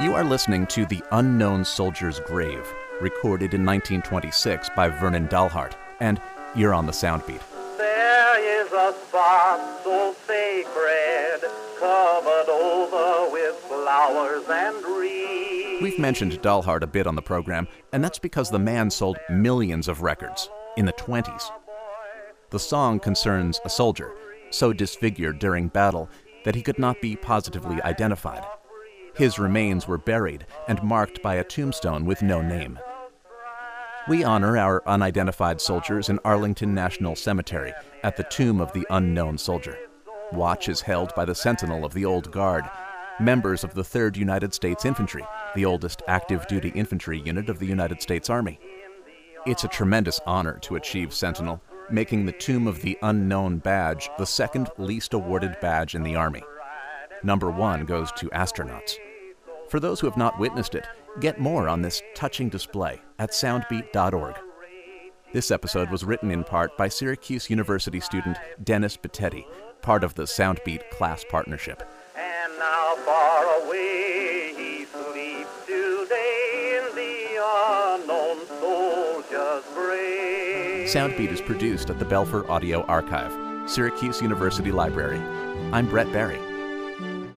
You are listening to The Unknown Soldier's Grave, recorded in 1926 by Vernon Dalhart, and you're on the Soundbeat. There is a spot so sacred, covered over with flowers and reeds. We've mentioned Dalhart a bit on the program, and that's because the man sold millions of records in the 20s. The song concerns a soldier, so disfigured during battle that he could not be positively identified. His remains were buried and marked by a tombstone with no name. We honor our unidentified soldiers in Arlington National Cemetery at the Tomb of the Unknown Soldier. Watch is held by the Sentinel of the Old Guard, members of the 3rd United States Infantry, the oldest active duty infantry unit of the United States Army. It's a tremendous honor to achieve Sentinel, making the Tomb of the Unknown badge the second least awarded badge in the Army. Number one goes to astronauts. For those who have not witnessed it, get more on this touching display at soundbeat.org. This episode was written in part by Syracuse University student Dennis Bittetti, part of the Soundbeat class partnership. And now far away he sleeps today in the unknown soldier's grave. Soundbeat is produced at the Belfer Audio Archive, Syracuse University Library. I'm Brett Barry.